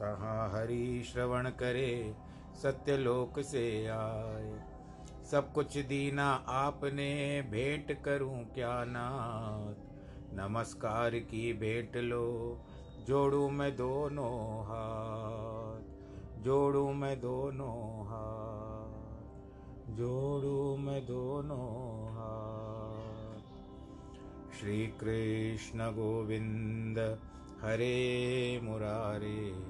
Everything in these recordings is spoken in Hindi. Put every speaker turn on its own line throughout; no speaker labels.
तहाँ हरि श्रवण करे, सत्यलोक से आए। सब कुछ दीना आपने, भेंट करूँ क्या नाथ? नमस्कार की भेंट लो, जोड़ू मैं दोनों हाथ। जोड़ू मैं दोनों हाथ। जोड़ू मैं दोनों हाथ। श्री कृष्ण गोविंद, हरे मुरारे।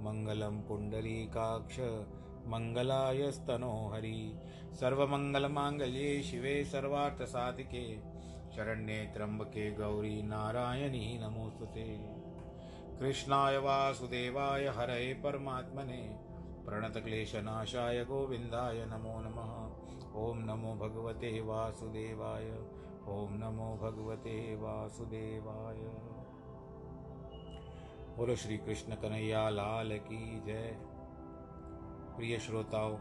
मङ्गलं पुण्डरीकाक्ष मङ्गलाय स्तनो हरि सर्वमङ्गलमाङ्गल्ये शिवे सर्वार्थसाधिके। शरण्ये त्र्यम्बके गौरी नारायणी नमोस्तुते। कृष्णाय वासुदेवाय हरये परमात्मने। प्रणतक्लेशनाशाय गोविन्दाय नमो नमः। ॐ नमो भगवते वासुदेवाय। ॐ नमो भगवते वासुदेवाय। बोलो श्री कृष्ण कन्हैया, लाल की जय। प्रिय श्रोताओं,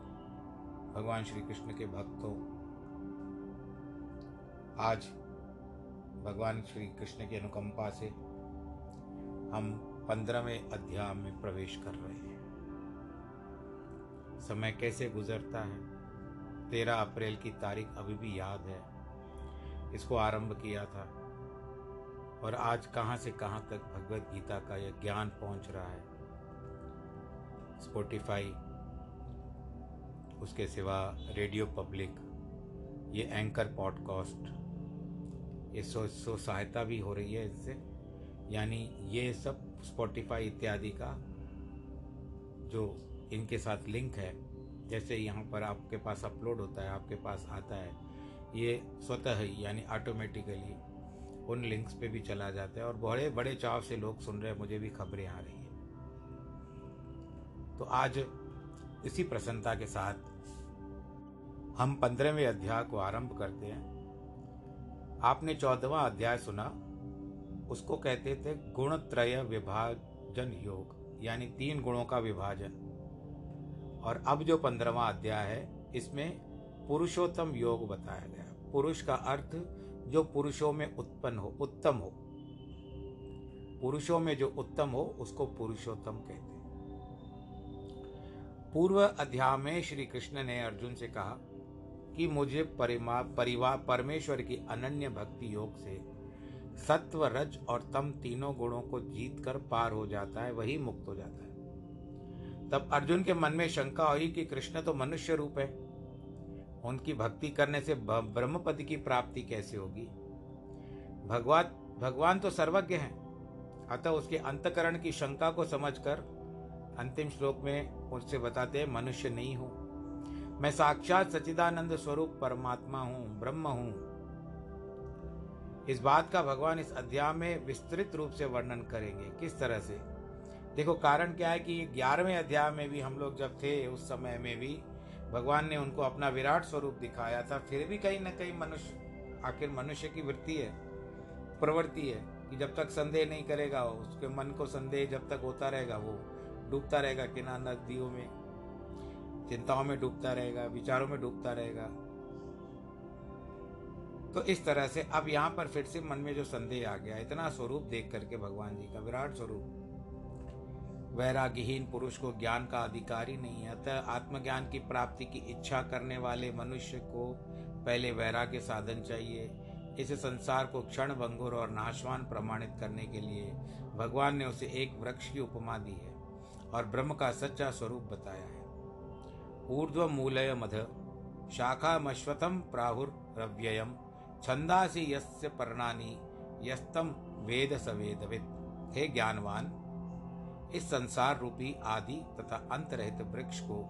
भगवान श्री कृष्ण के भक्तों, आज भगवान श्री कृष्ण की अनुकंपा से हम पंद्रहवें अध्याय में प्रवेश कर रहे हैं। समय कैसे गुजरता है? तेरह अप्रैल की तारीख अभी भी याद है। इसको आरंभ किया था। और आज कहाँ से कहाँ तक भगवत गीता का यह ज्ञान पहुँच रहा है। स्पोटिफाई उसके सिवा रेडियो पब्लिक ये एंकर पॉडकास्ट ये सो सो सहायता भी हो रही है इससे। यानी ये सब स्पॉटिफाई इत्यादि का जो इनके साथ लिंक है, जैसे यहाँ पर आपके पास अपलोड होता है, आपके पास आता है, ये स्वतः ही, यानी ऑटोमेटिकली उन लिंक्स पे भी चला जाता है और बड़े बड़े चाव से लोग सुन रहे हैं, मुझे भी खबरें आ रही हैं। तो आज इसी प्रसन्नता के साथ हम पंद्रहवें अध्याय को आरंभ करते हैं। आपने चौदहवा अध्याय सुना, उसको कहते थे गुणत्रय विभाजन योग, यानी तीन गुणों का विभाजन। और अब जो पंद्रहवा अध्याय है, इसमें पुरुषोत्तम योग बताया गया। पुरुष का अर्थ जो पुरुषों में उत्पन्न हो, उत्तम हो। पुरुषों में जो उत्तम हो, उसको पुरुषोत्तम कहते हैं। पूर्व अध्याय में श्री कृष्ण ने अर्जुन से कहा कि मुझे परिमा परिवार परमेश्वर की अनन्य भक्ति योग से सत्व रज और तम तीनों गुणों को जीत कर पार हो जाता है, वही मुक्त हो जाता है। तब अर्जुन के मन में शंका हुई कि कृष्ण तो मनुष्य रूप है। उनकी भक्ति करने से ब्रह्मपद की प्राप्ति कैसे होगी? भगवान भगवान तो सर्वज्ञ हैं। अतः उसके अंतकरण की शंका को समझकर अंतिम श्लोक में उससे बताते हैं, मनुष्य नहीं हूँ। मैं साक्षात सचिदानंद स्वरूप परमात्मा हूँ, ब्रह्म हूँ। इस बात का भगवान इस अध्याय में विस्तृत रूप से वर्णन करेंगे। किस तरह से? देखो, कारण क्या है कि ग्यारहवें अध्याय में भी हम लोग जब थे, उस समय में भी भगवान ने उनको अपना विराट स्वरूप दिखाया था। फिर भी कहीं ना कहीं मनुष्य, आखिर मनुष्य की वृत्ति है, प्रवृत्ति है कि जब तक संदेह नहीं करेगा, उसके मन को संदेह जब तक होता रहेगा, वो डूबता रहेगा किनार नदियों में, चिंताओं में डूबता रहेगा, विचारों में डूबता रहेगा। तो इस तरह से अब यहाँ पर फिर से मन में जो संदेह आ गया, इतना स्वरूप देख करके भगवान जी का विराट स्वरूप वैराग्यहीन पुरुष को ज्ञान का अधिकारी नहीं है। अतः आत्मज्ञान की प्राप्ति की इच्छा करने वाले मनुष्य को पहले वैराग्य साधन चाहिए। इस संसार को क्षण भंगुर और नाशवान प्रमाणित करने के लिए भगवान ने उसे एक वृक्ष की उपमा दी है और ब्रह्म का सच्चा स्वरूप बताया है। ऊर्ध्व मूलय मध शाखा मश्वतम प्राहुर रव्ययम छंदासी यस्य पर्णानी यस्तम वेद सवेदविद हे ज्ञानवान इस संसार रूपी आदि तथा अंत रहित वृक्ष को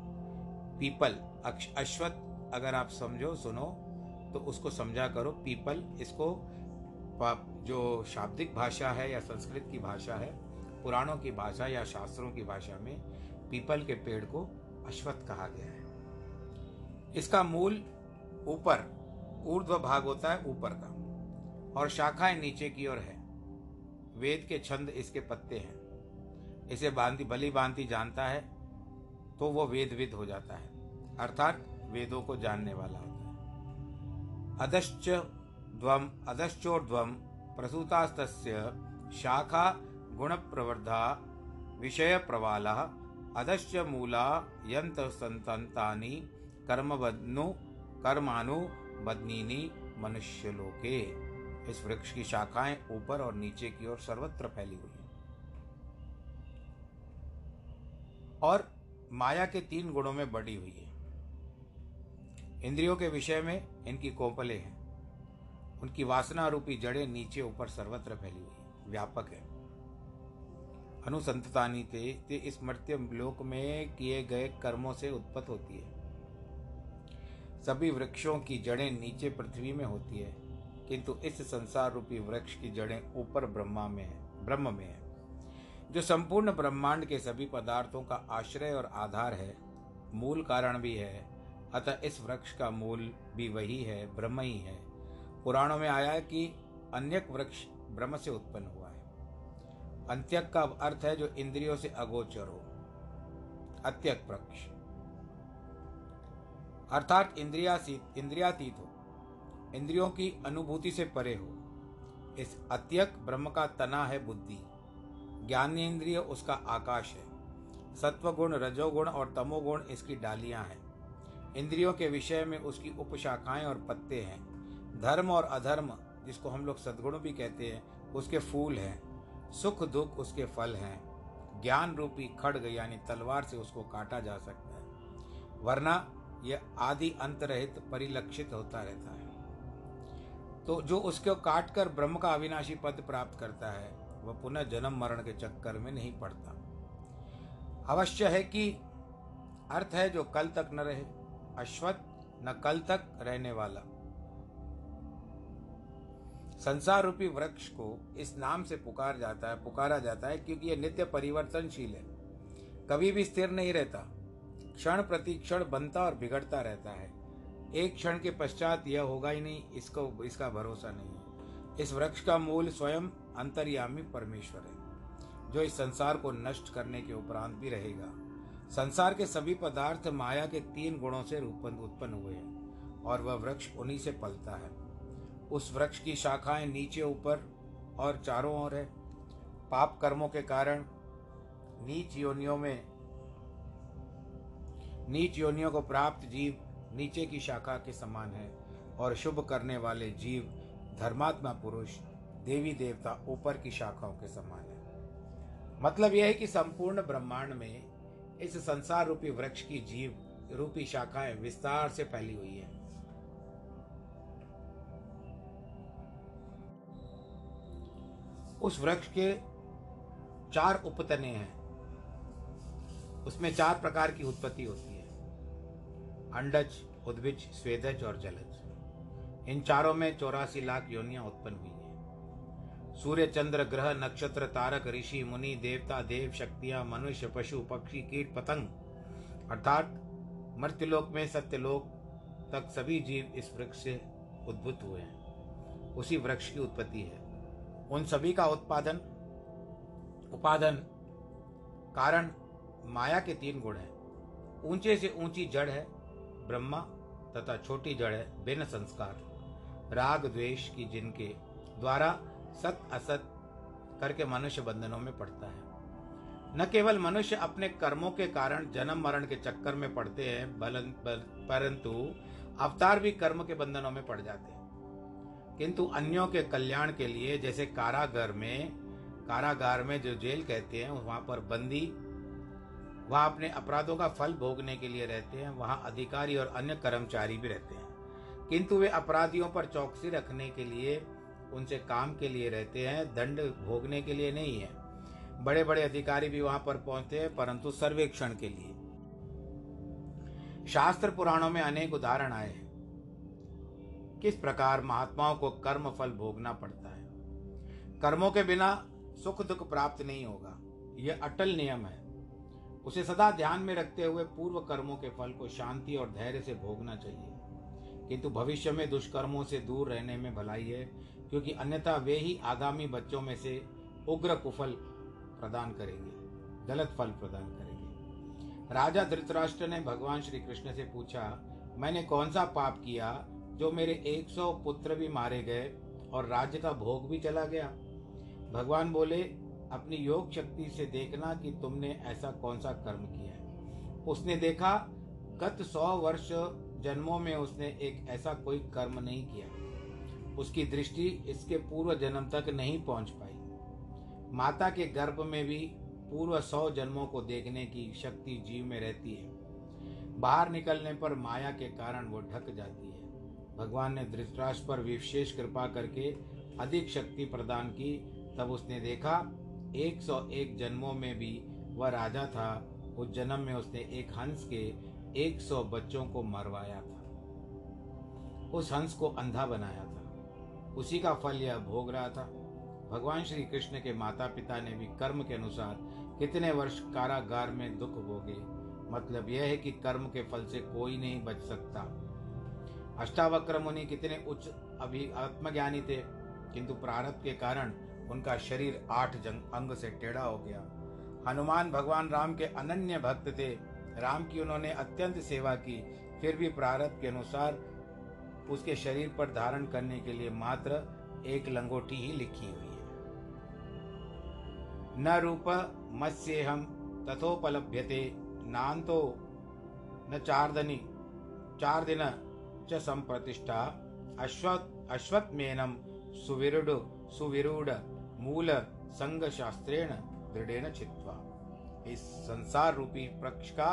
पीपल अश्वत अगर आप समझो, सुनो तो उसको समझा करो, पीपल, इसको जो शाब्दिक भाषा है या संस्कृत की भाषा है, पुराणों की भाषा या शास्त्रों की भाषा में पीपल के पेड़ को अश्वत्थ कहा गया है। इसका मूल ऊपर, ऊर्ध्व भाग होता है ऊपर का, और शाखाएँ नीचे की ओर है। वेद के छंद इसके पत्ते हैं। इसे बांधी भली बांधी जानता है तो वो वेदविद हो जाता है। अर्थात वेदों को जानने वाला होता है। अदश्च ध्वम अदश्चोर्ध्वम प्रसूतास्त शाखा गुण प्रवर्धा विषय प्रवाला अदश्च मूला यंत संतानी कर्मबनु कर्मानु बदनीनी मनुष्य लोके इस वृक्ष की शाखाएँ ऊपर और नीचे की ओर सर्वत्र फैली हुई और माया के तीन गुणों में बढ़ी हुई है। इंद्रियों के विषय में इनकी कोपले हैं। उनकी वासना रूपी जड़ें नीचे ऊपर सर्वत्र फैली हुई व्यापक है। अनुसंतानी ते, ते इस मर्त्य लोक में किए गए कर्मों से उत्पत्त होती है। सभी वृक्षों की जड़ें नीचे पृथ्वी में होती है किंतु इस संसार रूपी वृक्ष की जड़ें ऊपर ब्रह्मा में है ब्रह्म में है। जो संपूर्ण ब्रह्मांड के सभी पदार्थों का आश्रय और आधार है, मूल कारण भी है। अतः इस वृक्ष का मूल भी वही है, ब्रह्म ही है। पुराणों में आया है कि अन्यक वृक्ष ब्रह्म से उत्पन्न हुआ है। अंत्यक का अर्थ है जो इंद्रियों से अगोचर हो। अत्यक वृक्ष। अर्थात इंद्रियातीत इंद्रियातीत हो। इंद्रियों की अनुभूति से परे हो। इस अत्यक ब्रह्म का तना है बुद्धि। ज्ञानेन्द्रिय उसका आकाश है। सत्वगुण, रजोगुण और तमोगुण इसकी डालियाँ हैं। इंद्रियों के विषय में उसकी उपशाखाएँ और पत्ते हैं। धर्म और अधर्म, जिसको हम लोग सद्गुण भी कहते हैं, उसके फूल हैं। सुख, दुख उसके फल हैं। ज्ञान रूपी खड़ग यानी तलवार से उसको काटा जा सकता है। वरना यह आदि अंत रहित परिलक्षित होता रहता है। तो जो उसको काट कर ब्रह्म का अविनाशी पद प्राप्त करता है वह पुनः जन्म मरण के चक्कर में नहीं पड़ता। अवश्य है कि अर्थ है जो कल तक न रहे अश्वत न कल तक रहने वाला। संसार रूपी वृक्ष को इस नाम से पुकार जाता है, पुकारा जाता है क्योंकि यह नित्य परिवर्तनशील है। कभी भी स्थिर नहीं रहता। क्षण प्रति क्षण बनता और बिगड़ता रहता है। एक क्षण के पश्चात यह होगा ही नहीं, इसको, इसका भरोसा नहीं है। इस वृक्ष का मूल स्वयं अंतर्यामी परमेश्वर है, जो इस संसार को नष्ट करने के उपरांत भी रहेगा। संसार के सभी पदार्थ माया के तीन गुणों से उत्पन्न हुए हैं, और वह वृक्ष उन्हीं से पलता है। उस वृक्ष की शाखाएँ नीचे ऊपर और चारों ओर है। पाप कर्मों के कारण नीच योनियों में, नीच योनियों को प्राप्त जीव नीचे की शाखा के समान है, और शुभ करने वाले जीव धर्मात्मा पुरुष देवी देवता ऊपर की शाखाओं के समान है। मतलब यह है कि संपूर्ण ब्रह्मांड में इस संसार रूपी वृक्ष की जीव रूपी शाखाएँ विस्तार से फैली हुई है। उस वृक्ष के चार उपतने हैं। उसमें चार प्रकार की उत्पत्ति होती है। अंडज, उद्भिज, स्वेदज और जलज। इन चारों में चौरासी लाख योनियाँ उत्पन्न हुई सूर्य, चंद्र, ग्रह, नक्षत्र, तारक, ऋषि, मुनि, देवता, देव शक्तियाँ, मनुष्य, पशु, पक्षी, कीट, पतंग। अर्थात मृत्युलोक में सत्यलोक तक सभी जीव इस वृक्ष से उद्भुत हुए हैं। उसी वृक्ष की उत्पत्ति है। उन सभी का उत्पादन, उपादन कारण माया के तीन गुण हैं। ऊँचे से ऊँची जड़ है, ब्रह्मा तथा छोटी जड़ है, बिन संस्कार। राग, द्वेष की जिनके द्वारा सत असत करके मनुष्य बंधनों में पड़ता है। न केवल मनुष्य अपने कर्मों के कारण जन्म मरण के चक्कर में पड़ते हैं परंतु अवतार भी कर्म के बंधनों में पड़ जाते हैं। किंतु अन्यों के कल्याण के लिए, जैसे कारागार में कारागार में जो जेल कहते हैं, वहाँ पर बंदी, वहाँ अपने अपराधों का फल भोगने के लिए रहते हैं, वहाँ अधिकारी और अन्य कर्मचारी भी रहते हैं। किंतु वे अपराधियों पर चौकसी रखने के लिए उनसे काम के लिए रहते हैं, दंड भोगने के लिए नहीं है। बड़े बड़े अधिकारी भी वहाँ पर पहुँचते हैं, परंतु सर्वेक्षण के लिए। शास्त्र पुराणों में अनेक उदाहरण आए हैं। किस प्रकार महात्माओं को कर्म फल भोगना पड़ता है? कर्मों के बिना सुख दुख प्राप्त नहीं होगा। यह अटल नियम है। उसे सदा ध्यान में रखते हुए पूर्व कर्मों के फल को शांति और धैर्य से भोगना चाहिए। किंतु भविष्य में दुष्कर्मों से दूर रहने में भलाई है। क्योंकि अन्यथा वे ही आगामी बच्चों में से उग्र कुफल प्रदान करेंगे, गलत फल प्रदान करेंगे। राजा धृतराष्ट्र ने भगवान श्री कृष्ण से पूछा, मैंने कौन सा पाप किया जो मेरे एक सौ पुत्र भी मारे गए और राज्य का भोग भी चला गया? भगवान बोले, अपनी योग शक्ति से देखना कि तुमने ऐसा कौन सा कर्म किया है। उसने देखा, गत सौ वर्ष जन्मों में उसने एक ऐसा कोई कर्म नहीं किया। उसकी दृष्टि इसके पूर्व जन्म तक नहीं पहुँच पाई। माता के गर्भ में भी पूर्व सौ जन्मों को देखने की शक्ति जीव में रहती है। बाहर निकलने पर माया के कारण वो ढक जाती है। भगवान ने धृतराष्ट्र पर विशेष कृपा करके अधिक शक्ति प्रदान की। तब उसने देखा 101 जन्मों में भी वह राजा था। उस जन्म में उसने एक हंस के 100 बच्चों को मरवाया था। उस हंस को अंधा बनाया उसी का फल यह भोग रहा था। भगवान श्री कृष्ण के माता पिता ने भी कर्म के अनुसार कितने वर्ष कारागार में दुख भोगे। मतलब यह है कि कर्म के फल से कोई नहीं बच सकता। अष्टावक्र मुनि कितने उच्च अभी आत्मज्ञानी थे, किंतु प्रारब्ध के कारण उनका शरीर आठ जंग अंग से टेढ़ा हो गया। हनुमान भगवान राम के अनन्य भक्त थे। राम की उन्होंने अत्यंत सेवा की, फिर भी प्रारब्ध के अनुसार उसके शरीर पर धारण करने के लिए मात्र एक लंगोटी ही लिखी हुई है। न रूप मत्स्येहम तथोपलभ्यते, नान्तो न चारदनी चार दिन च संप्रतिष्ठा, अश्वत् अश्वत्मेनम सुविरुड, सुविरूढ़, मूल संग शास्त्रेण दृढ़ेन चित्वा इस संसार रूपी वृक्ष का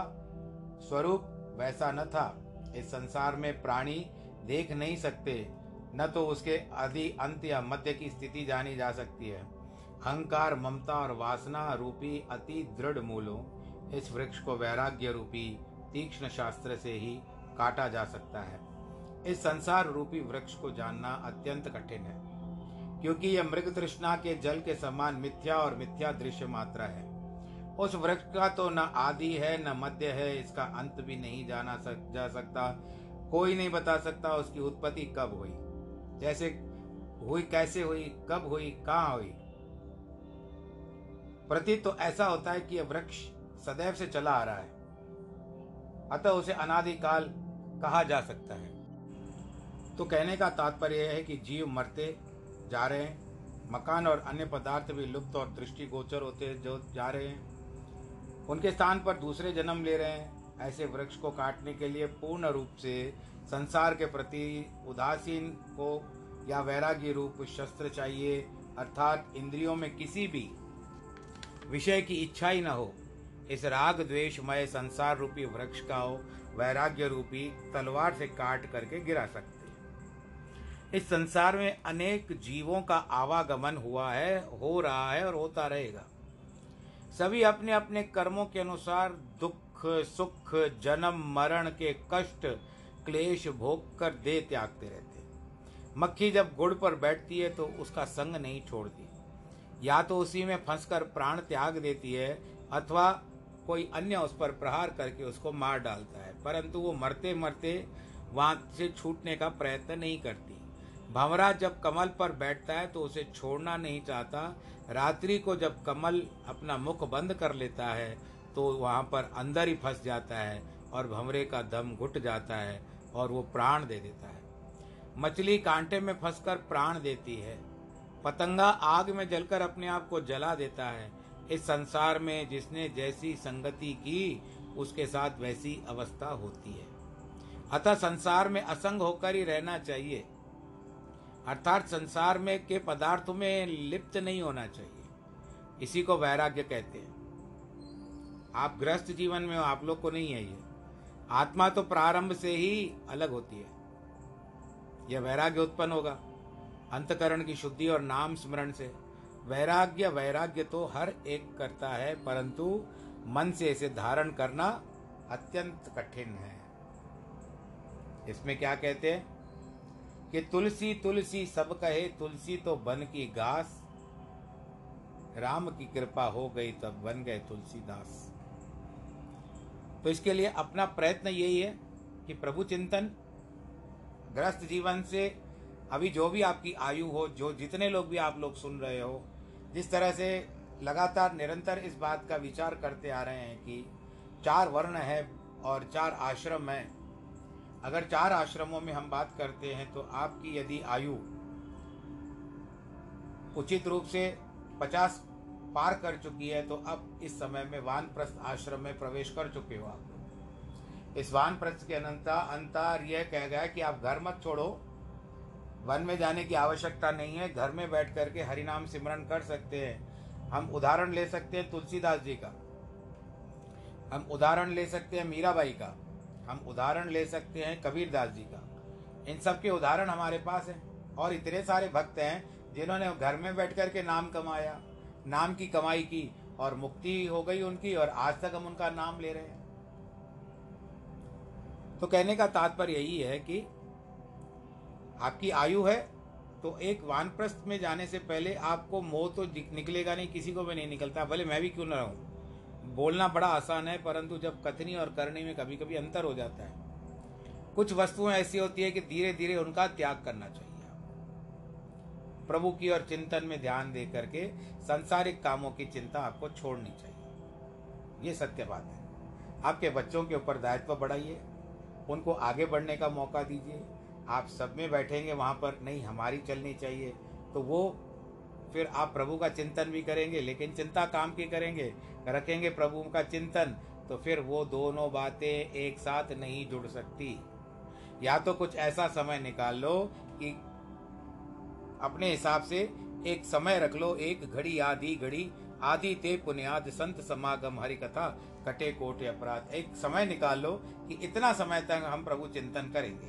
स्वरूप वैसा न था। इस संसार में प्राणी देख नहीं सकते न तो उसके आदि अंत या मध्य की स्थिति जानी जा सकती है। अहंकार ममता और वासना रूपी अति दृढ़ मूलों इस वृक्ष को वैराग्य रूपी तीक्ष्ण शास्त्र से ही काटा जा सकता है। इस संसार रूपी वृक्ष को जानना अत्यंत कठिन है क्योंकि यह मृग तृष्णा के जल के समान मिथ्या और मिथ्या दृश्य मात्रा है। उस वृक्ष का तो न आदि है न मध्य है इसका अंत भी नहीं जाना सक, जा सकता। कोई नहीं बता सकता उसकी उत्पत्ति कब हुई। जैसे हुई, कैसे हुई, कब हुई, कहाँ हुई। प्रतीत तो ऐसा होता है कि यह वृक्ष सदैव से चला आ रहा है। अतः उसे अनादिकाल कहा जा सकता है। तो कहने का तात्पर्य है कि जीव मरते जा रहे हैं। मकान और अन्य पदार्थ भी लुप्त और दृष्टिगोचर होते जो जा रहे हैं। उनके स्थान पर दूसरे जन्म ले रहे हैं। ऐसे वृक्ष को काटने के लिए पूर्ण रूप से संसार के प्रति उदासीन को या वैराग्य रूप शस्त्र चाहिए, अर्थात इंद्रियों में किसी भी विषय की इच्छा ही न हो। इस राग द्वेषमय संसार रूपी वृक्ष का हो वैराग्य रूपी तलवार से काट करके गिरा सकते इस संसार में अनेक जीवों का आवागमन हुआ है, हो रहा है और होता रहेगा। सभी अपने अपने कर्मों के अनुसार दुख सुख, जन्म, मरण के कष्ट, क्लेश भोग कर दे त्यागते रहते मक्खी जब गुड़ पर बैठती है तो उसका संग नहीं छोड़ती। या तो उसी में फंसकर प्राण त्याग देती है, अथवा कोई अन्य उस पर प्रहार करके उसको मार डालता है। परंतु वो मरते मरते वहाँ से छूटने का प्रयत्न नहीं करती। भंवरा जब कमल पर बैठता है तो उसे छोड़ना नहीं चाहता। रात्रि को जब कमल अपना मुख बंद कर लेता है तो वहाँ पर अंदर ही फंस जाता है और भंवरे का दम घुट जाता है और वो प्राण दे देता है। मछली कांटे में फंसकर प्राण देती है। पतंगा आग में जलकर अपने आप को जला देता है। इस संसार में जिसने जैसी संगति की, उसके साथ वैसी अवस्था होती है। अतः संसार में असंग होकर ही रहना चाहिए। अर्थात संसार में के पदार्थ में लिप्त नहीं होना चाहिए। इसी को वैराग्य कहते हैं। आप ग्रस्त जीवन में हो, आप लोग को नहीं है ये। आत्मा तो प्रारंभ से ही अलग होती है। यह वैराग्य उत्पन्न होगा, अंतकरण की शुद्धि और नाम स्मरण से। वैराग्य वैराग्य तो हर एक करता है, परंतु मन से इसे धारण करना अत्यंत कठिन है। इसमें क्या कहते हैं? कि तुलसी तुलसी सब कहे, तुलसी तो बन की घास। राम की कृपा हो गई, तब बन गए तुलसीदास। तो इसके लिए अपना प्रयत्न यही है कि प्रभु चिंतन, ग्रस्त जीवन से अभी जो भी आपकी आयु हो, जो जितने लोग भी आप लोग सुन रहे हो, जिस तरह से लगातार निरंतर इस बात का विचार करते आ रहे हैं कि चार वर्ण है और चार आश्रम है। अगर चार आश्रमों में हम बात करते हैं तो आपकी यदि आयु उचित रूप से पचास पार कर चुकी है तो अब इस समय में वानप्रस्थ आश्रम में प्रवेश कर चुके हो आप इस वानप्रस्थ के अनंता, अंतर यह कह गया कि आप घर मत छोड़ो। वन में जाने की आवश्यकता नहीं है, घर में बैठ करके हरिनाम सिमरन कर सकते हैं। हम उदाहरण ले सकते हैं तुलसीदास जी का। हम उदाहरण ले सकते हैं मीराबाई का। हम उदाहरण ले सकते हैं कबीर दास जी का। इन सब के उदाहरण हमारे पास हैं, और इतने सारे भक्त हैं जिन्होंने घर में बैठ कर के नाम कमाया। नाम की कमाई की और मुक्ति हो गई उनकी और आज तक हम उनका नाम ले रहे हैं। तो कहने का तात्पर्य यही है कि आपकी आयु है तो एक वानप्रस्थ में जाने से पहले आपको मोह तो निकलेगा नहीं, किसी को भी नहीं निकलता, भले मैं भी क्यों ना रहूँ। बोलना बड़ा आसान है, परंतु जब कथनी और करने में कभी कभी अंतर हो जाता है। कुछ वस्तुएँ ऐसी होती है कि धीरे धीरे उनका त्याग करना चाहिए। प्रभु की और चिंतन में ध्यान दे करके संसारिक कामों की चिंता आपको छोड़नी चाहिए। ये सत्य बात है। आपके बच्चों के ऊपर दायित्व बढ़ाइए, उनको आगे बढ़ने का मौका दीजिए। आप सब में बैठेंगे, वहाँ पर नहीं, हमारी चलनी चाहिए। तो वो फिर आप प्रभु का चिंतन भी करेंगे, लेकिन चिंता काम की करेंगे। रखेंगे प्रभु का चिंतन तो फिर वो दोनों बातें एक साथ नहीं जुड़ सकती। या तो कुछ ऐसा समय निकाल लो कि अपने हिसाब से एक समय रख लो, एक घड़ी, आधी घड़ी आदि ते पुण्याद संत समागम हरि कथा कटे कोटे अपराध। एक समय निकाल लो कि इतना समय तक हम प्रभु चिंतन करेंगे।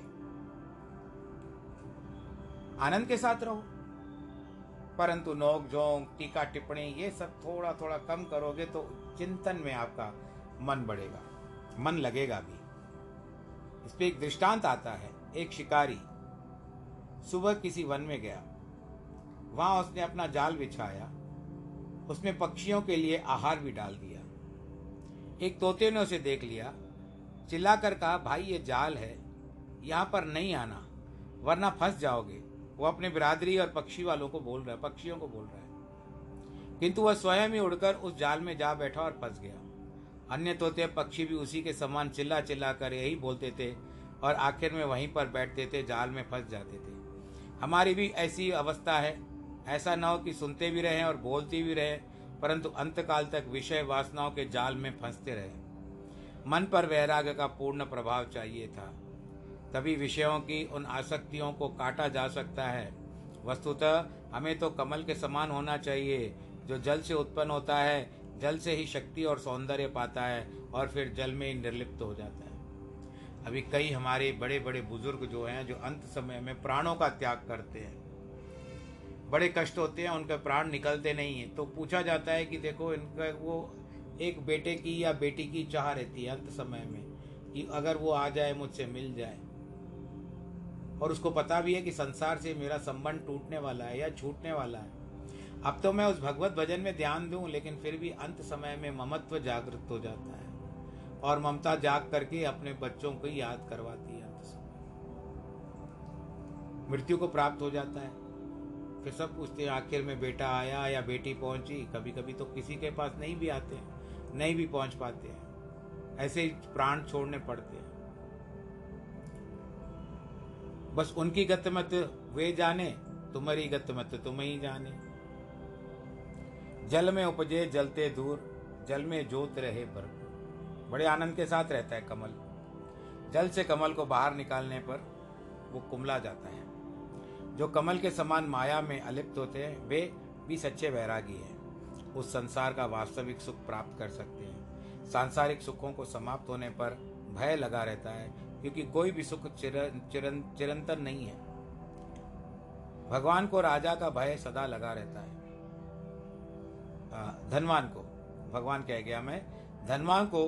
आनंद के साथ रहो। परंतु नोक, झोंक, टीका, टिप्पणी, ये सब थोड़ा थोड़ा कम करोगे तो चिंतन में आपका मन बढ़ेगा। मन लगेगा भी। इस पर एक दृष्टांत आता है। एक शिकारी सुबह किसी वन में गया। वहाँ उसने अपना जाल बिछाया, उसमें पक्षियों के लिए आहार भी डाल दिया। एक तोते ने उसे देख लिया, चिल्लाकर कहा, भाई, ये जाल है, यहाँ पर नहीं आना, वरना फंस जाओगे। वो अपने बिरादरी और पक्षी वालों को बोल रहा है, पक्षियों को बोल रहा है। किंतु वह स्वयं ही उड़कर उस जाल में जा बैठा और फंस गया। अन्य तोते पक्षी भी उसी के समान चिल्ला चिल्ला कर यही बोलते थे और आखिर में वहीं पर बैठते थे, जाल में फंस जाते थे। हमारी भी ऐसी अवस्था है ऐसा न हो कि सुनते भी रहें और बोलते भी रहें, परंतु अंतकाल तक विषय वासनाओं के जाल में फंसते रहे। मन पर वैराग्य का पूर्ण प्रभाव चाहिए था। तभी विषयों की उन आसक्तियों को काटा जा सकता है। वस्तुतः हमें तो कमल के समान होना चाहिए, जो जल से उत्पन्न होता है, जल से ही शक्ति और सौंदर्य पाता है और फिर जल में ही निर्लिप्त हो जाता है। अभी कई हमारे बड़े बड़े बुज़ुर्ग जो हैं, जो अंत समय में प्राणों का त्याग करते हैं। बड़े कष्ट होते हैं, उनके प्राण निकलते नहीं हैं। तो पूछा जाता है कि देखो, इनका वो एक बेटे की या बेटी की चाह रहती है अंत समय में, कि अगर वो आ जाए, मुझसे मिल जाए। और उसको पता भी है कि संसार से मेरा संबंध टूटने वाला है या छूटने वाला है। अब तो मैं उस भगवत भजन में ध्यान दूँ, लेकिन फिर भी अंत समय में ममत्व जागृत हो जाता है। और ममता जाग करके अपने बच्चों को याद करवाती है अंत समय मृत्यु को प्राप्त हो जाता है। फिर सब पूछते आखिर में बेटा आया या बेटी पहुँची कभी कभी तो किसी के पास नहीं भी आते हैं, नहीं भी पहुँच पाते हैं। ऐसे ही प्राण छोड़ने पड़ते हैं। बस उनकी गत मत वे जाने, तुम्हारी गत मत तुम ही जाने। जल में उपजे, जलते दूर, जल में जोत रहे पर बड़े आनंद के साथ रहता है कमल। जल से कमल को बाहर निकालने पर वो कुमला जाता है। जो कमल के समान माया में अलिप्त होते हैं वे भी सच्चे वैरागी हैं। उस संसार का वास्तविक सुख प्राप्त कर सकते हैं। सांसारिक सुखों को समाप्त होने पर भय लगा रहता है क्योंकि कोई भी सुख चिरन, चिरन, चिरंतन नहीं है। भगवान को राजा का भय सदा लगा रहता है। धनवान को भगवान कह गया मैं धनवान को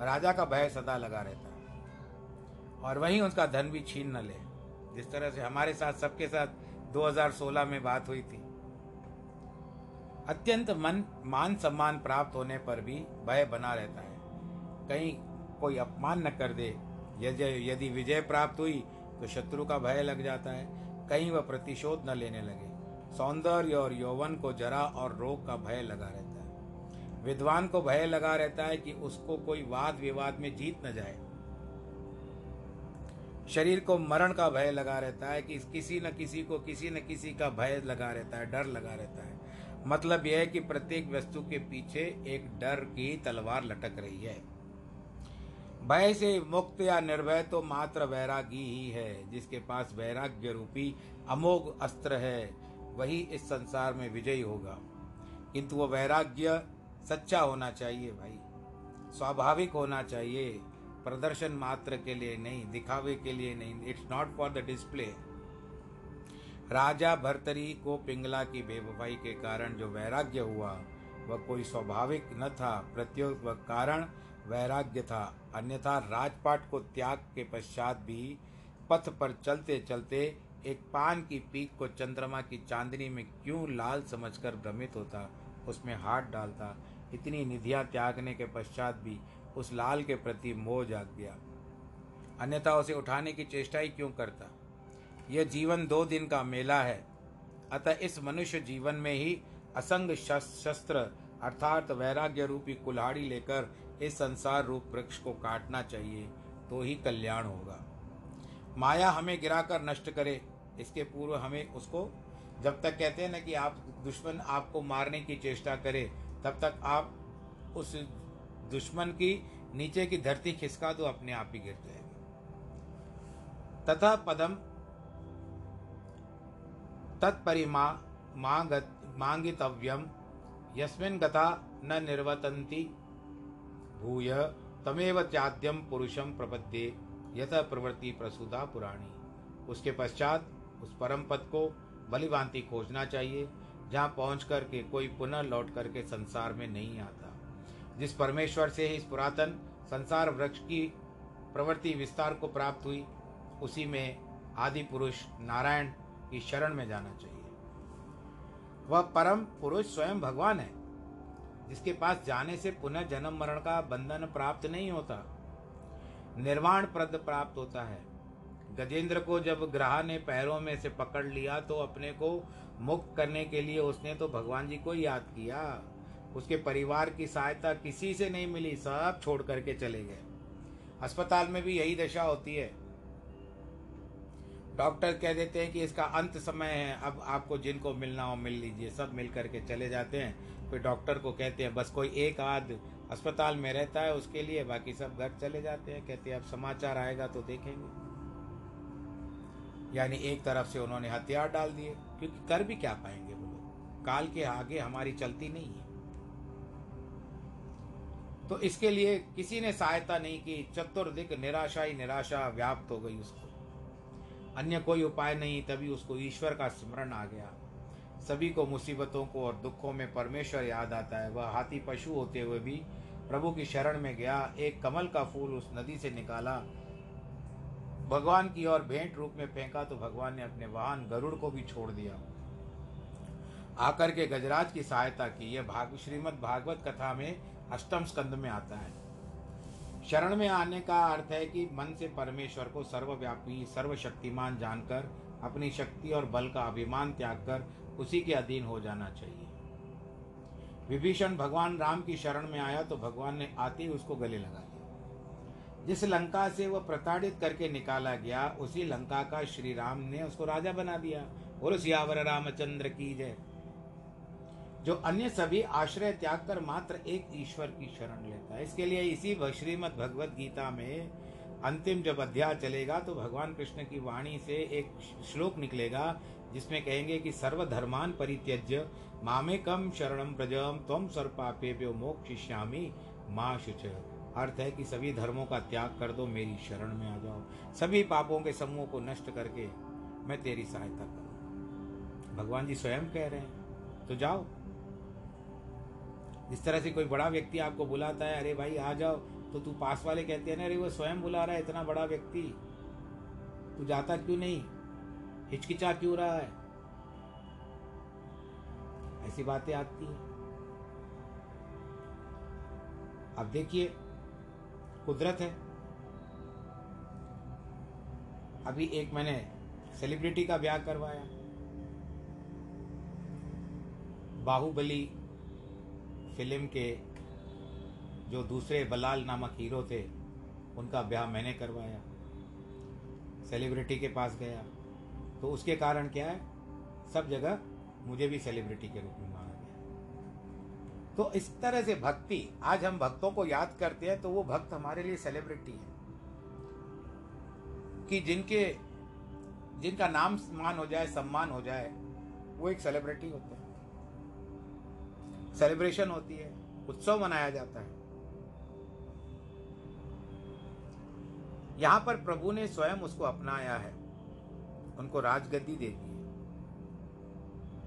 राजा का भय सदा लगा रहता है। और वहीं उसका धन भी छीन न ले। जिस तरह से हमारे साथ, सबके साथ 2016 में बात हुई थी। अत्यंत मन, मान सम्मान प्राप्त होने पर भी भय बना रहता है। कहीं कोई अपमान न कर दे। यदि विजय प्राप्त हुई तो शत्रु का भय लग जाता है। कहीं वह प्रतिशोध न लेने लगे। सौंदर्य और यौवन को जरा और रोग का भय लगा रहता है। विद्वान को भय लगा रहता है कि उसको कोई वाद विवाद में जीत न जाए। शरीर को मरण का भय लगा रहता है, कि किसी न किसी को, किसी न किसी का भय लगा रहता है, डर लगा रहता है। मतलब यह है कि प्रत्येक वस्तु के पीछे एक डर की तलवार लटक रही है। भय से मुक्त या निर्भय तो मात्र वैरागी ही है, जिसके पास वैराग्य रूपी अमोघ अस्त्र है, वही इस संसार में विजयी होगा। किंतु वह वैराग्य सच्चा होना चाहिए भाई, स्वाभाविक होना चाहिए। प्रदर्शन मात्र के लिए नहीं, दिखावे के लिए नहीं। It's not for the display Raja Bhartari को पिंगला की बेवफाई के कारण जो वैराग्य हुआ, वह कोई स्वाभाविक न था। प्रत्युत वह कारण वैराग्य था। अन्यथा राजपाट को त्याग के पश्चात भी पथ पर चलते चलते एक पान की पीक को चंद्रमा की चांदनी में क्यों लाल समझकर भ्रमित होता, उसमें हाथ डालता। इतनी निधियाँ त्यागने के पश्चात भी उस लाल के प्रति मोह जाग गया। अन्यथा उसे उठाने की चेष्टा ही क्यों करता? यह जीवन दो दिन का मेला है। अतः इस मनुष्य जीवन में ही असंग शस्त्र अर्थात वैराग्य रूपी कुल्हाड़ी लेकर इस संसार रूप वृक्ष को काटना चाहिए तो ही कल्याण होगा। माया हमें गिराकर नष्ट करे, इसके पूर्व हमें उसको, जब तक कहते हैं ना कि आप दुश्मन आपको मारने की चेष्टा करे, तब तक आप उस दुश्मन की नीचे की धरती खिसका दो अपने आप ही गिर जाएगी। तथा पदम तत्परिमा मांगितव्यम, यस्मिन गता न निर्वतंती भूय तमेव त्याद्यम पुरुषम प्रपद्ये यथ प्रवृत्ति प्रसूदा पुराणी। उसके पश्चात उस परम पद को बलिभांति खोजना चाहिए, जहाँ पहुँच करके कोई पुनः लौट करके संसार में नहीं आता। जिस परमेश्वर से ही इस पुरातन संसार वृक्ष की प्रवृत्ति विस्तार को प्राप्त हुई, उसी में आदि पुरुष नारायण की शरण में जाना चाहिए। वह परम पुरुष स्वयं भगवान है, जिसके पास जाने से पुनः जन्म मरण का बंधन प्राप्त नहीं होता। निर्वाण प्रद प्राप्त होता है। गजेंद्र को जब ग्रह ने पैरों में से पकड़ लिया तो अपने को मुक्त करने के लिए उसने तो भगवान जी को याद किया। उसके परिवार की सहायता किसी से नहीं मिली, सब छोड़ करके चले गए। अस्पताल में भी यही दशा होती है। डॉक्टर कह देते हैं कि इसका अंत समय है, अब आपको जिनको मिलना हो मिल लीजिए, सब मिल करके चले जाते हैं। फिर डॉक्टर को कहते हैं, बस कोई एक आध अस्पताल में रहता है, उसके लिए बाकी सब घर चले जाते हैं। कहते हैं, अब समाचार आएगा तो देखेंगे। यानी एक तरफ़ से उन्होंने हथियार डाल दिए, क्योंकि कर भी क्या पाएँगे वो लोग? काल के आगे हमारी चलती नहीं है। तो इसके लिए किसी ने सहायता नहीं की, चतुर्दिक निराशा ही निराशा व्याप्त हो गई उसको। अन्य कोई उपाय नहीं, तभी उसको ईश्वर का स्मरण आ गया। सभी को मुसीबतों को और दुखों में परमेश्वर याद आता है। वह हाथी पशु होते हुए भी प्रभु की शरण में गया। एक कमल का फूल उस नदी से निकाला। भगवान की ओर भेंट रूप में फेंका तो भगवान ने अपने वाहन गरुड़ को भी छोड़ दिया। आकर के गजराज की सहायता की। यह भाग श्रीमद भागवत कथा में अष्टम स्कंद में आता है। शरण में आने का अर्थ है कि मन से परमेश्वर को सर्वव्यापी, सर्वशक्तिमान जानकर, अपनी शक्ति और बल का अभिमान त्याग कर उसी के अधीन हो जाना चाहिए। विभीषण भगवान राम की शरण में आया तो भगवान ने आते ही उसको गले लगा दिया। जिस लंका से वह प्रताड़ित करके निकाला गया, उसी लंका का श्री राम ने उसको राजा बना दिया। और सियावर रामचंद्र की जय। जो अन्य सभी आश्रय त्याग कर मात्र एक ईश्वर की शरण लेता है। इसके लिए इसी श्रीमद भगवत गीता में अंतिम जब अध्याय चलेगा तो भगवान कृष्ण की वाणी से एक श्लोक निकलेगा, जिसमें कहेंगे कि सर्वधर्मान परित्यज्य मामे कम शरणम प्रजम तम सर्पापेभ्यो मोक्षिष्यामी, माँ शुच। अर्थ है कि सभी धर्मों का त्याग कर दो, मेरी शरण में आ जाओ। सभी पापों के समूह को नष्ट करके मैं तेरी सहायता करूँ। भगवान जी स्वयं कह रहे हैं तो जाओ। जिस तरह से कोई बड़ा व्यक्ति आपको बुलाता है, अरे भाई, आ जाओ। तो तू पास वाले कहते हैं ना, अरे, वो स्वयं बुला रहा है, इतना बड़ा व्यक्ति। तू जाता क्यों नहीं? हिचकिचा क्यों रहा है? ऐसी बातें आती हैं। अब देखिए, कुदरत है। अभी एक मैंने सेलिब्रिटी का ब्याह करवाया। बाहुबली फ़िल्म के जो दूसरे बलाल नामक हीरो थे, उनका ब्याह मैंने करवाया सेलिब्रिटी के पास गया। तो उसके कारण क्या है? सब जगह मुझे भी सेलिब्रिटी के रूप में माना गया। तो इस तरह से भक्ति, आज हम भक्तों को याद करते हैं तो वो भक्त हमारे लिए सेलिब्रिटी है। कि जिनके, जिनका नाम मान हो जाए, सम्मान हो जाए, वो एक सेलिब्रिटी होता है। सेलिब्रेशन होती है, उत्सव मनाया जाता है। यहाँ पर प्रभु ने स्वयं उसको अपनाया है, उनको राजगद्दी दे दी है।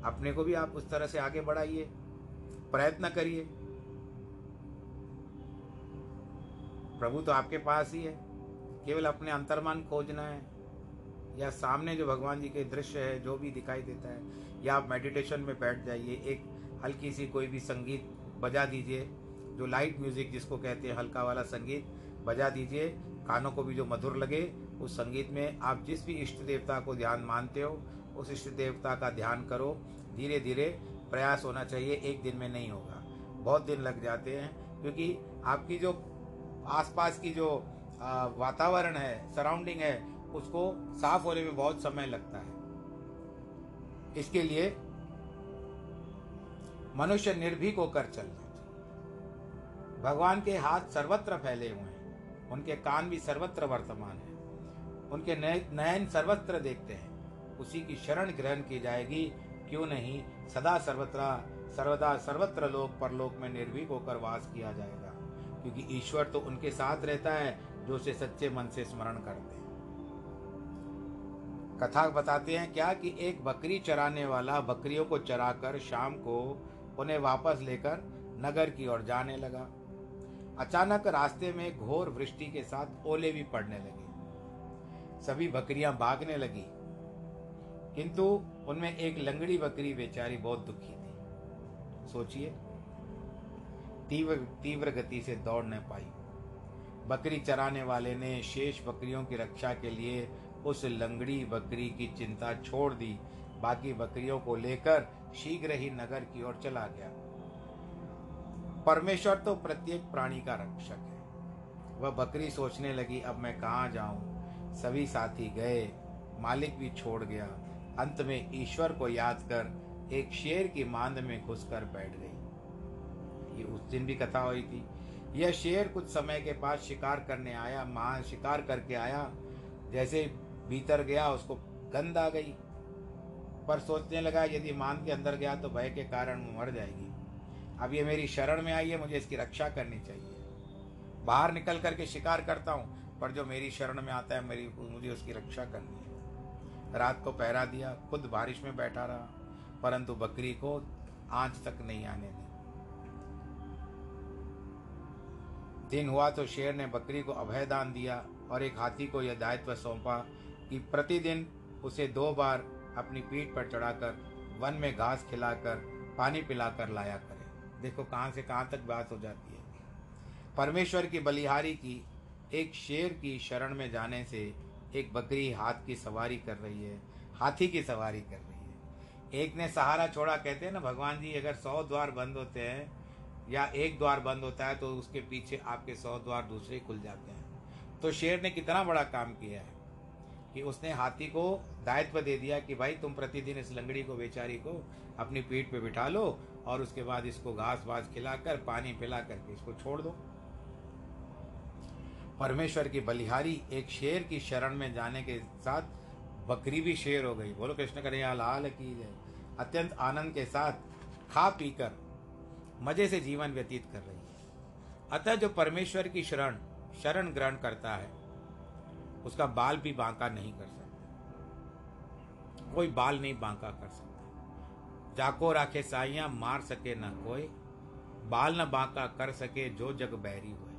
अपने को भी आप उस तरह से आगे बढ़ाइए, प्रयत्न करिए। प्रभु तो आपके पास ही है, केवल अपने अंतर्मान खोजना है, या सामने जो भगवान जी के दृश्य है, जो भी दिखाई देता है, या आप मेडिटेशन में बैठ जाइए, एक हल्की सी कोई भी संगीत बजा दीजिए, जो लाइट म्यूज़िक जिसको कहते हैं, हल्का वाला संगीत बजा दीजिए। कानों को भी जो मधुर लगे, उस संगीत में आप जिस भी इष्ट देवता को ध्यान मानते हो, उस इष्ट देवता का ध्यान करो। धीरे धीरे प्रयास होना चाहिए, एक दिन में नहीं होगा। बहुत दिन लग जाते हैं, क्योंकि आपकी जो आसपास की जो वातावरण है सराउंडिंग है, उसको साफ़ होने में बहुत समय लगता है। इसके लिए मनुष्य निर्भीक होकर चलना चाहिए भगवान के हाथ सर्वत्र फैले हुए हैं। उनके कान भी सर्वत्र वर्तमान है। उनके नयन सर्वत्र देखते हैं। उसी की शरण ग्रहण की जाएगी। क्यों नहीं? सदा सर्वत्र, सर्वदा सर्वत्र लोक परलोक में निर्भीक होकर वास किया जाएगा। क्योंकि ईश्वर तो उनके साथ रहता है, जो उसे सच्चे मन से स्मरण करते हैं। कथा बताते हैं क्या कि एक बकरी चराने वाला बकरियों को चराकर शाम को उन्हें वापस लेकर नगर की ओर जाने लगा। अचानक रास्ते में घोर वृष्टि के साथ ओले भी पड़ने लगे। सभी बकरियाँ भागने लगी, किंतु उनमें एक लंगड़ी बकरी बेचारी बहुत दुखी थी। सोचिए, तीव्र तीव्र गति से दौड़ न पाई। बकरी चराने वाले ने शेष बकरियों की रक्षा के लिए उस लंगड़ी बकरी की चिंता छोड़ दी। बाकी बकरियों को लेकर शीघ्र ही नगर की ओर चला गया। परमेश्वर तो प्रत्येक प्राणी का रक्षक है। वह बकरी सोचने लगी, अब मैं कहाँ जाऊँ? सभी साथी गए, मालिक भी छोड़ गया। अंत में ईश्वर को याद कर एक शेर की मांद में घुसकर बैठ गई। ये उस दिन भी कथा हुई थी। यह शेर कुछ समय के बाद शिकार करने आया माँ शिकार करके आया। जैसे भीतर गया, उसको गंद आ गई। पर सोचने लगा, यदि मान के अंदर गया तो भय के कारण वो मर जाएगी। अब ये मेरी शरण में आई है, मुझे इसकी रक्षा करनी चाहिए। बाहर निकल करके शिकार करता हूँ, पर जो मेरी शरण में आता है, मेरी, मुझे उसकी रक्षा करनी है। रात को पहरा दिया, खुद बारिश में बैठा रहा, परंतु बकरी को आँच तक नहीं आने दी दिन हुआ तो शेर ने बकरी को अभयदान दिया और एक हाथी को यह दायित्व सौंपा कि प्रतिदिन उसे दो बार अपनी पीठ पर चढ़ाकर, वन में घास खिलाकर, पानी पिलाकर लाया करें। देखो कहाँ से कहाँ तक बात हो जाती है। परमेश्वर की बलिहारी की, एक शेर की शरण में जाने से एक बकरी हाथ की सवारी कर रही है, हाथी की सवारी कर रही है। एक ने सहारा छोड़ा, कहते हैं ना, भगवान जी, अगर सौ द्वार बंद होते हैं, या एक द्वार बंद होता है तो उसके पीछे आपके सौ द्वार दूसरे खुल जाते हैं। तो शेर ने कितना बड़ा काम किया है। कि उसने हाथी को दायित्व दे दिया कि भाई तुम प्रतिदिन इस लंगड़ी को, बेचारी को अपनी पीठ पे बिठा लो और उसके बाद इसको घास वास खिलाकर, पानी पिला करके इसको छोड़ दो। परमेश्वर की बलिहारी एक शेर की शरण में जाने के साथ बकरी भी शेर हो गई। बोलो, कृष्ण कन्हैया लाल की जय। अत्यंत आनंद के साथ खा पीकर मज़े से जीवन व्यतीत कर रही है। अतः जो परमेश्वर की शरण शरण ग्रहण करता है उसका बाल भी बांका नहीं कर सकता। कोई बाल नहीं बांका कर सकता। जाको राखे साइया मार सके न कोई, बाल न बांका कर सके जो जग बैरी हुए।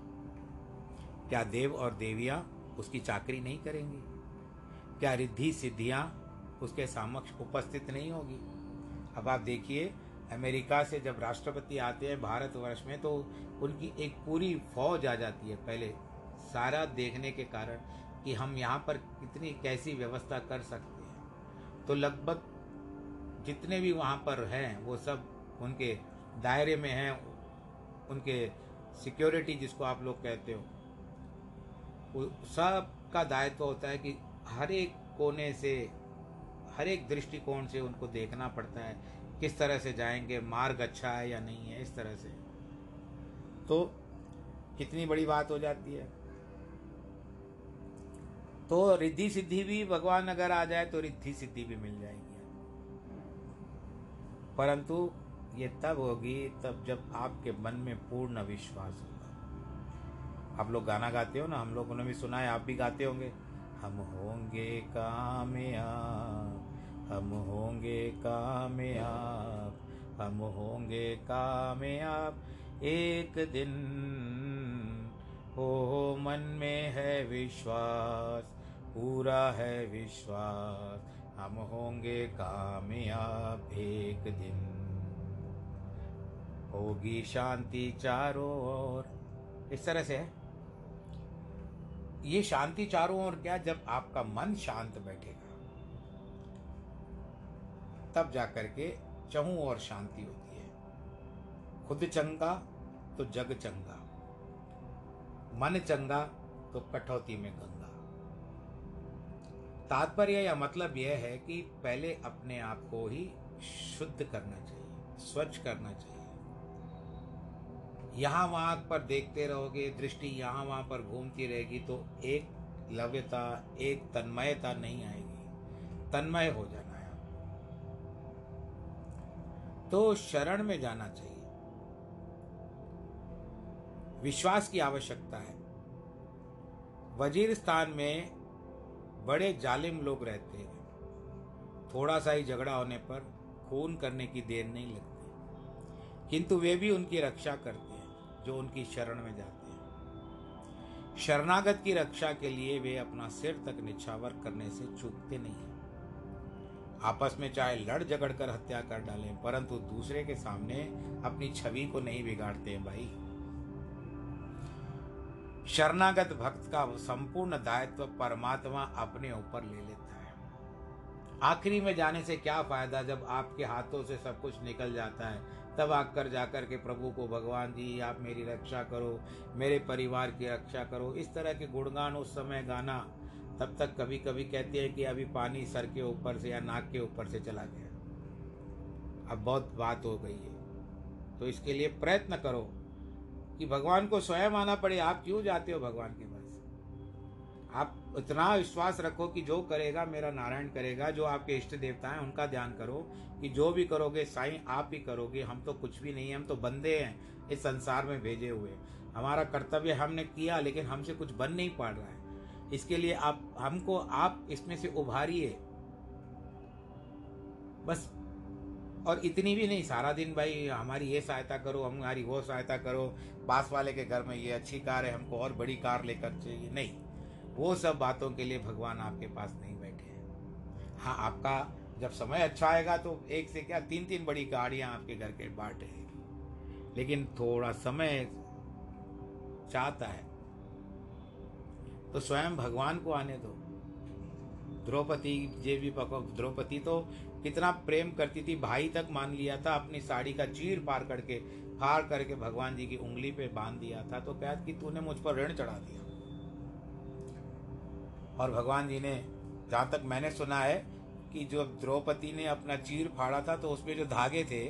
क्या देव और देवियाँ उसकी चाकरी नहीं करेंगी? क्या रिद्धि सिद्धियाँ उसके समक्ष उपस्थित नहीं होगी? अब आप देखिए, अमेरिका से जब राष्ट्रपति आते हैं भारतवर्ष में तो उनकी एक पूरी फौज आ जाती है। पहले सारा देखने के कारण कि हम यहाँ पर कितनी कैसी व्यवस्था कर सकते हैं। तो लगभग जितने भी वहाँ पर हैं, वो सब उनके दायरे में हैं, उनके सिक्योरिटी जिसको आप लोग कहते हो सब का दायित्व होता है कि हर एक कोने से, हर एक दृष्टिकोण से उनको देखना पड़ता है, किस तरह से जाएँगे, मार्ग अच्छा है या नहीं है, इस तरह से। तो कितनी बड़ी बात हो जाती है। तो रिद्धि सिद्धि भी भगवान अगर आ जाए तो रिद्धि सिद्धि भी मिल जाएगी। परंतु ये तब होगी तब जब आपके मन में पूर्ण विश्वास होगा। आप लोग गाना गाते हो ना, हम लोगों ने भी सुना है, आप भी गाते होंगे। हम होंगे कामयाब, हम होंगे कामयाब, हम होंगे कामयाब। एक दिन हो मन में है विश्वास। पूरा है विश्वास। हम होंगे कामयाब एक दिन। होगी शांति चारों ओर। इस तरह से है। ये शांति चारों ओर क्या? जब आपका मन शांत बैठेगा, तब जाकर के चहू और शांति होती है। खुद चंगा तो जग चंगा। मन चंगा तो कठौती में गंगा। तात्पर्य या मतलब यह है कि पहले अपने आप को ही शुद्ध करना चाहिए, स्वच्छ करना चाहिए। यहाँ वहाँ पर देखते रहोगे, दृष्टि यहाँ वहाँ पर घूमती रहेगी तो एक लव्यता, एक तन्मयता नहीं आएगी। तन्मय हो जाना है। तो शरण में जाना चाहिए। विश्वास की आवश्यकता है। वज़ीर स्थान में बड़े जालिम लोग रहते हैं। थोड़ा सा ही झगड़ा होने पर खून करने की देर नहीं लगती। किंतु वे भी उनकी रक्षा करते हैं, जो उनकी शरण में जाते हैं। शरणागत की रक्षा के लिए वे अपना सिर तक निछावर करने से चूकते नहीं आपस में चाहे लड़ झगड़ कर हत्या कर डालें, परंतु दूसरे के सामने अपनी छवि को नहीं बिगाड़ते हैं भाई। शरणागत भक्त का संपूर्ण दायित्व परमात्मा अपने ऊपर ले लेता है। आखिरी में जाने से क्या फ़ायदा जब आपके हाथों से सब कुछ निकल जाता है? तब आकर जाकर के प्रभु को भगवान जी, आप मेरी रक्षा करो, मेरे परिवार की रक्षा करो। इस तरह के गुणगान उस समय गाना तब तक कभी कभी कहते हैं कि अभी पानी सर के ऊपर से या नाक के ऊपर से चला गया। अब बहुत बात हो गई है। तो इसके लिए प्रयत्न करो। कि भगवान को स्वयं आना पड़े, आप क्यों जाते हो भगवान के पास? आप इतना विश्वास रखो कि जो करेगा, मेरा नारायण करेगा, जो आपके इष्ट देवता हैं, उनका ध्यान करो कि जो भी करोगे, साईं, आप ही करोगे, हम तो कुछ भी नहीं है, हम तो बंदे हैं, इस संसार में भेजे हुए। हमारा कर्तव्य हमने किया, लेकिन हमसे कुछ बन नहीं पा रहा है। इसके लिए आप, हमको, आप इसमें से उभारिए। बस और इतनी भी नहीं, सारा दिन भाई हमारी ये सहायता करो हमारी वो सहायता करो, पास वाले के घर में ये अच्छी कार है, हमको और बड़ी कार लेकर चाहिए। नहीं, वो सब बातों के लिए भगवान आपके पास नहीं बैठे हैं। हाँ आपका जब समय अच्छा आएगा तो एक से क्या तीन तीन बड़ी गाड़ियाँ आपके घर के बांटे लेकिन थोड़ा समय चाहता है तो स्वयं भगवान को आने दो। द्रौपदी जे भी द्रौपदी तो कितना प्रेम करती थी, भाई तक मान लिया था, अपनी साड़ी का चीर पार करके फाड़ करके भगवान जी की उंगली पे बाँध दिया था तो क्या कि तूने मुझ पर ऋण चढ़ा दिया। और भगवान जी ने, जहाँ तक मैंने सुना है, कि जो द्रौपदी ने अपना चीर फाड़ा था तो उसमें जो धागे थे,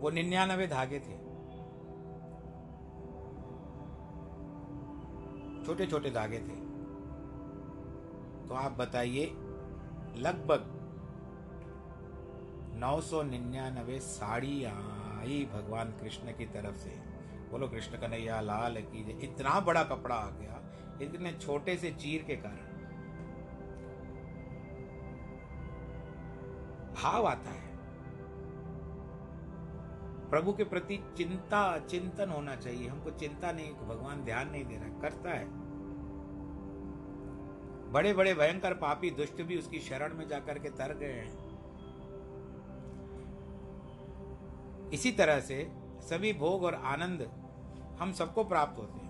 वो निन्यानवे धागे थे। छोटे छोटे धागे थे। तो आप बताइए, लगभग नौ सौ निन्यानवे साड़ी आई भगवान कृष्ण की तरफ़ से। बोलो, कृष्ण कन्हैया, लाल की इतना बड़ा कपड़ा आ गया, इतने छोटे से चीर के कारण। भाव आता है। प्रभु के प्रति चिंता, चिंतन होना चाहिए। हमको चिंता नहीं, भगवान ध्यान नहीं दे रहा, करता है। बड़े बड़े भयंकर पापी दुष्ट भी उसकी शरण में जाकर के तर गए हैं। इसी तरह से सभी भोग और आनंद हम सबको प्राप्त होते हैं।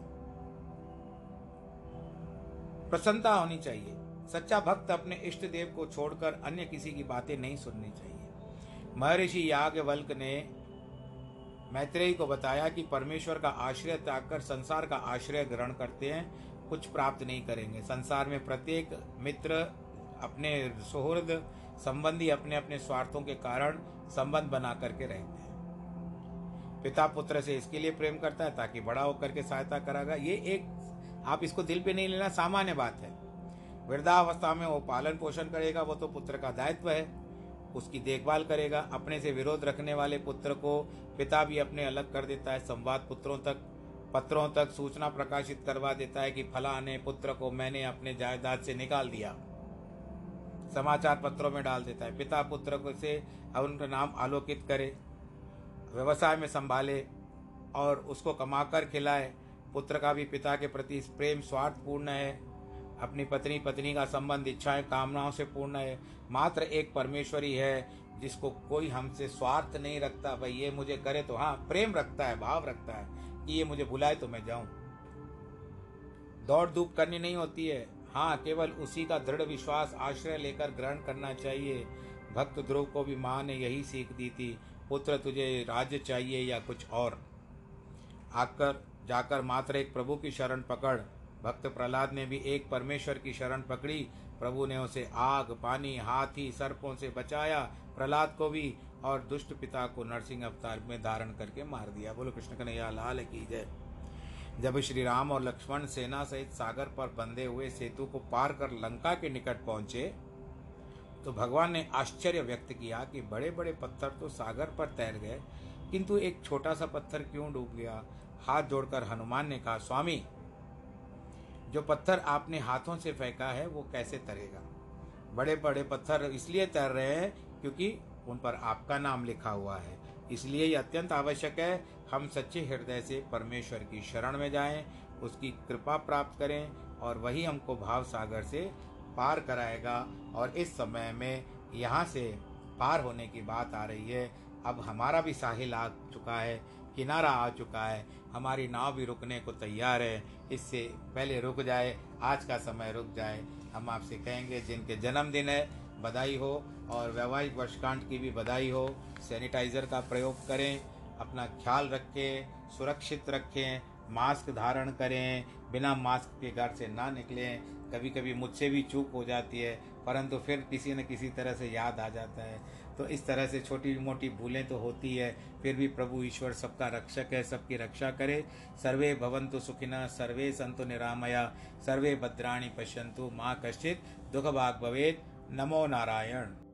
प्रसन्नता होनी चाहिए। सच्चा भक्त अपने इष्ट देव को छोड़कर अन्य किसी की बातें नहीं सुननी चाहिए। महर्षि याज्ञवल्क ने मैत्रेयी को बताया कि परमेश्वर का आश्रय त्याग कर संसार का आश्रय ग्रहण करते हैं, कुछ प्राप्त नहीं करेंगे। संसार में प्रत्येक मित्र, अपने सुहृद, संबंधी अपने अपने स्वार्थों के कारण संबंध बना करके रहते हैं। पिता पुत्र से इसके लिए प्रेम करता है ताकि बड़ा होकर के सहायता करागा ये एक, आप इसको दिल पे नहीं लेना, सामान्य बात है। वृद्धावस्था में वो पालन पोषण करेगा, वो तो पुत्र का दायित्व है। उसकी देखभाल करेगा, अपने से विरोध रखने वाले पुत्र को पिता भी अपने अलग कर देता है, संवाद पुत्रों तक, पत्रों तक सूचना प्रकाशित करवा देता है कि फलाने पुत्र को मैंने अपने जायदाद से निकाल दिया। समाचार पत्रों में डाल देता है, पिता पुत्र को से उनका नाम आलोकित करे। व्यवसाय में संभाले और उसको कमाकर खिलाए। पुत्र का भी पिता के प्रति प्रेम स्वार्थपूर्ण है। अपनी पत्नी पत्नी का संबंध, इच्छाएँ, कामनाओं से पूर्ण है। मात्र एक परमेश्वरी है, जिसको कोई हमसे स्वार्थ नहीं रखता। भाई, ये मुझे करे तो हाँ प्रेम रखता है, भाव रखता है कि ये मुझे बुलाए तो मैं जाऊँ। दौड़ धूप करनी नहीं होती है। हाँ केवल उसी का दृढ़ विश्वास, आश्रय लेकर ग्रहण करना चाहिए। भक्त ध्रुव को भी माँ ने यही सीख दी थी। पुत्र, तुझे राज्य चाहिए या कुछ और? आकर, जाकर मात्र एक प्रभु की शरण पकड़। भक्त प्रहलाद ने भी एक परमेश्वर की शरण पकड़ी। प्रभु ने उसे आग, पानी, हाथी, सर्पों से बचाया। प्रहलाद को भी और दुष्ट पिता को नरसिंह अवतार में धारण करके मार दिया। बोलो, कृष्ण कन्हैया, लाल की जय। जब श्री राम और लक्ष्मण सेना सहित सागर पर बंधे हुए सेतु को पार कर लंका के निकट पहुँचे तो भगवान ने आश्चर्य व्यक्त किया कि बड़े बड़े पत्थर तो सागर पर तैर गए, किंतु एक छोटा सा पत्थर क्यों डूब गया? हाथ जोड़कर हनुमान ने कहा, स्वामी, जो पत्थर आपने हाथों से फेंका है, वो कैसे तरेगा? बड़े बड़े पत्थर इसलिए तैर रहे हैं क्योंकि उन पर आपका नाम लिखा हुआ है। इसलिए ये अत्यंत आवश्यक है, हम सच्चे हृदय से परमेश्वर की शरण में जाएँ, उसकी कृपा प्राप्त करें और वही हमको भाव सागर से पार कराएगा और इस समय में यहाँ से पार होने की बात आ रही है। अब हमारा भी साहिल आ चुका है, किनारा आ चुका है। हमारी नाव भी रुकने को तैयार है। इससे पहले रुक जाए, आज का समय रुक जाए। हम आपसे कहेंगे, जिनके जन्मदिन है, बधाई हो और वैवाहिक वर्षकांठ की भी बधाई हो। सैनिटाइज़र का प्रयोग करें, अपना ख्याल रखें, सुरक्षित रखें, मास्क धारण करें, बिना मास्क के घर से ना निकलें। कभी कभी मुझसे भी चूक हो जाती है, परंतु फिर किसी न किसी तरह से याद आ जाता है। तो इस तरह से छोटी मोटी भूलें तो होती है, फिर भी प्रभु ईश्वर सबका रक्षक है, सबकी रक्षा करे। सर्वे भवंतु सुखिना सर्वे संतु निरामया, सर्वे भद्राणी पश्यंतु माँ कश्चित दुख भाग भवेद नमो नारायण।